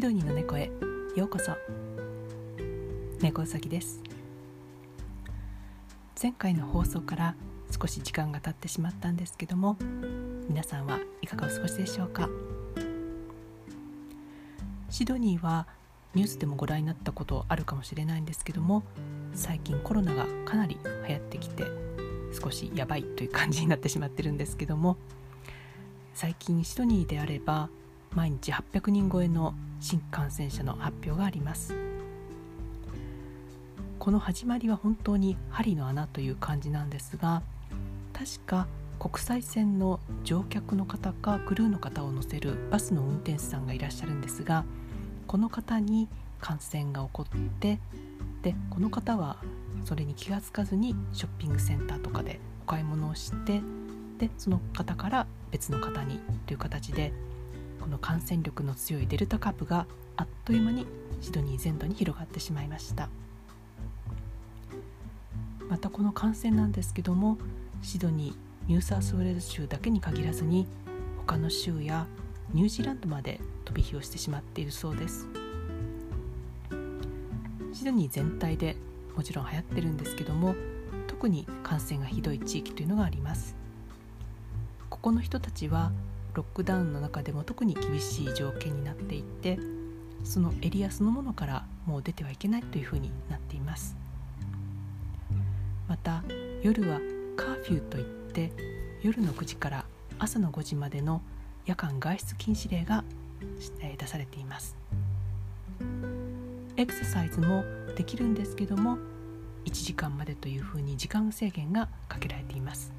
シドニーの猫へ。ようこそ。猫うさぎです。前回の放送から少し時間が経ってしまったんですけども皆さんはいかがお過ごしでしょうか？シドニーはニュースでもご覧になったことあるかもしれないんですけども最近コロナがかなり流行ってきて少しやばいという感じになってしまってるんですけども最近シドニーであれば毎日800人超えの新感染者の発表があります。この始まりは本当に針の穴という感じなんですが確か国際線の乗客の方かクルーの方を乗せるバスの運転手さんがいらっしゃるんですがこの方に感染が起こってでこの方はそれに気が付かずにショッピングセンターとかでお買い物をしてでその方から別の方にという形でこの感染力の強いデルタ株があっという間にシドニー全土に広がってしまいました。またこの感染なんですけどもシドニーニューサースウェールズ州だけに限らずに他の州やニュージーランドまで飛び火をしてしまっているそうです。シドニー全体でもちろん流行ってるんですけども特に感染がひどい地域というのがあります。ここの人たちはロックダウンの中でも特に厳しい条件になっていてそのエリアそのものからもう出てはいけないというふうになっています。また夜はカーフューといって夜の9時から朝の5時までの夜間外出禁止令が出されています。エクササイズもできるんですけども1時間までというふうに時間制限がかけられています。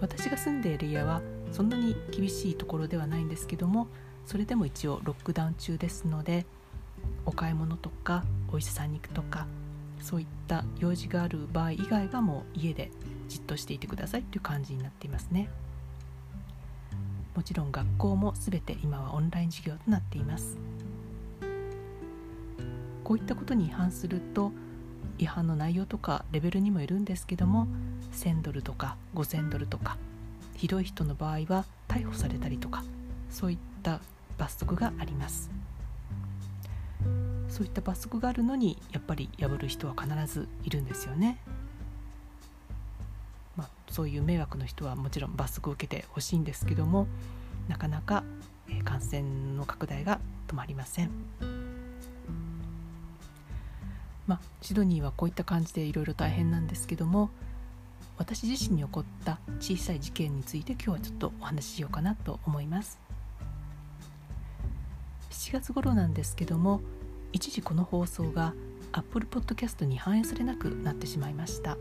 私が住んでいるエリアはそんなに厳しいところではないんですけどもそれでも一応ロックダウン中ですのでお買い物とかお医者さんに行くとかそういった用事がある場合以外はもう家でじっとしていてくださいという感じになっていますね。もちろん学校も全て今はオンライン授業となっています。こういったことに違反すると違反の内容とかレベルにもよるんですけども1000ドルとか5000ドルとかひどい人の場合は逮捕されたりとかそういった罰則がありますそういった罰則があるのにやっぱり破る人は必ずいるんですよね、まあ、そういう迷惑の人はもちろん罰則を受けてほしいんですけどもなかなか感染の拡大が止まりません。まあ、シドニーはこういった感じでいろいろ大変なんですけども私自身に起こった小さい事件について今日はちょっとお話ししようかなと思います。7月頃なんですけども一時この放送が Apple Podcast に反映されなくなってしまいました。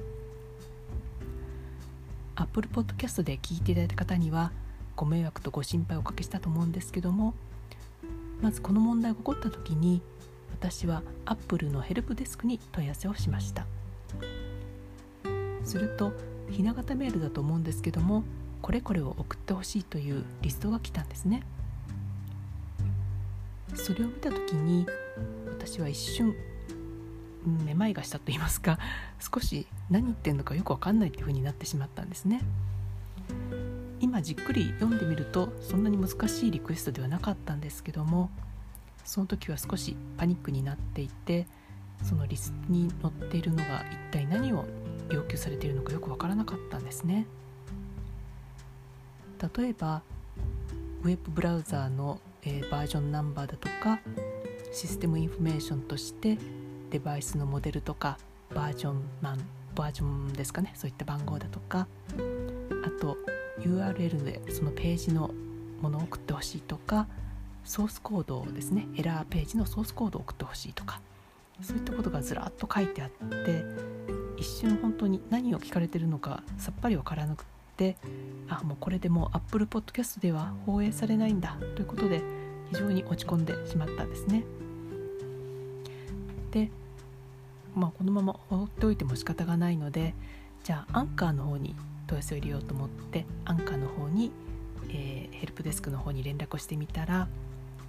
Apple Podcast で聞いていただいた方にはご迷惑とご心配をおかけしたと思うんですけどもまずこの問題が起こった時に私はアップルのヘルプデスクに問い合わせをしました。するとひな形メールだと思うんですけどもこれこれを送ってほしいというリストが来たんですね。それを見た時に私は一瞬めまいがしたと言いますか少し何言ってんのかよく分かんないっていう風になってしまったんですね。今じっくり読んでみるとそんなに難しいリクエストではなかったんですけどもその時は少しパニックになっていてそのリストに載っているのが一体何を要求されているのかよく分からなかったんですね。例えばウェブブラウザーの、えー、バージョンナンバーだとか System Information としてデバイスのモデルとかバージョンマンバージョンですかねそういった番号だとかあと URL でそのページのものを送ってほしいとかソースコードですねエラーページのソースコードを送ってほしいとかそういったことがずらっと書いてあって一瞬本当に何を聞かれてるのかさっぱりわからなくってあもうこれでもう Apple Podcast では放映されないんだということで非常に落ち込んでしまったんですね。で、まあ、このまま放っておいても仕方がないのでじゃあアンカーの方に問い合わせを入れようと思ってアンカーの方に、えー、ヘルプデスクの方に連絡をしてみたら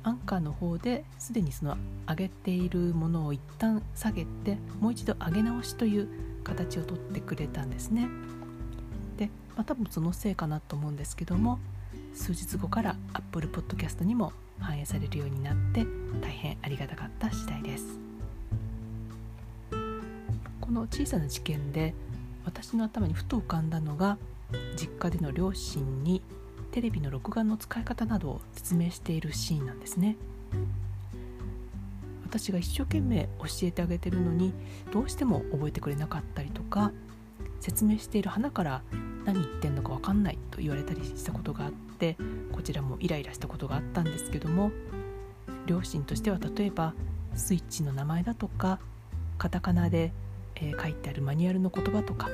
アンカーの方ですでにその上げているものを一旦下げてもう一度上げ直しという形をとってくれたんですね。で、まあ、多分そのせいかなと思うんですけども数日後から Apple Podcast にも反映されるようになって大変ありがたかった次第ですこの小さな事件で私の頭にふと浮かんだのが実家での両親にテレビの録画の使い方などを説明しているシーンなんですね。私が一生懸命教えてあげてるのにどうしても覚えてくれなかったりとか説明している花から何言ってんのか分かんないと言われたりしたことがあってこちらもイライラしたことがあったんですけども両親としては例えばスイッチの名前だとかカタカナで、えー、書いてあるマニュアルの言葉とか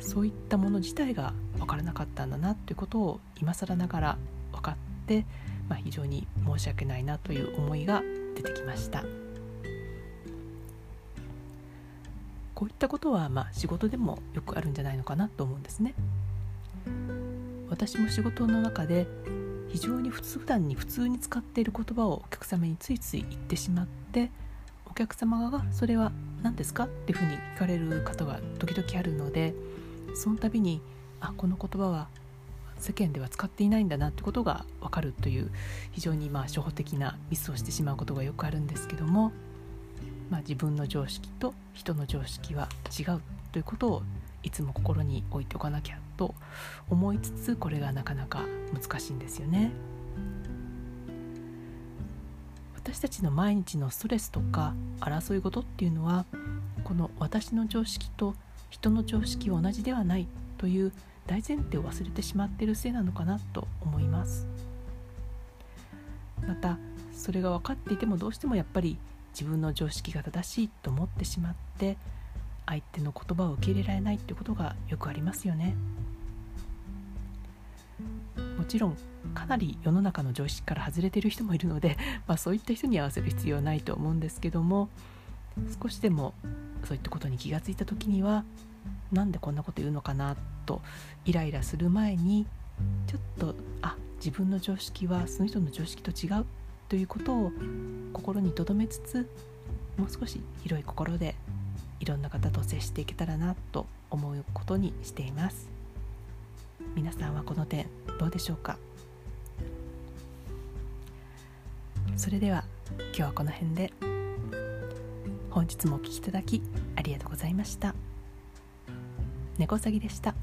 そういったもの自体が分からなかったんだなということを今更ながら分かって、まあ、非常に申し訳ないなという思いが出てきました。こういったことはまあ仕事でもよくあるんじゃないのかなと思うんですね私も仕事の中で非常に普通普段に普通に使っている言葉をお客様についつい言ってしまってお客様がそれは何ですかっていうふうに聞かれる方が時々あるのでその度にあこの言葉は世間では使っていないんだなってことが分かるという非常にまあ初歩的なミスをしてしまうことがよくあるんですけどもまあ、自分の常識と人の常識は違うということをいつも心に置いておかなきゃと思いつつこれがなかなか難しいんですよね。私たちの毎日のストレスとか争い事っていうのはこの私の常識と人の常識は同じではないという大前提を忘れてしまっているせいなのかなと思います。またそれが分かっていてもどうしてもやっぱり自分の常識が正しいと思ってしまって相手の言葉を受け入れられないっていうことがよくありますよね。もちろんかなり世の中の常識から外れている人もいるので、まあ、そういった人に合わせる必要はないと思うんですけども少しでもそういったことに気がついた時にはなんでこんなこと言うのかなとイライラする前にちょっとあ自分の常識はその人の常識と違うということを心に留めつつもう少し広い心でいろんな方と接していけたらなと思うことにしています。皆さんはこの点どうでしょうか？それでは今日はこの辺で。本日もお聴きいただきありがとうございました猫さぎでした。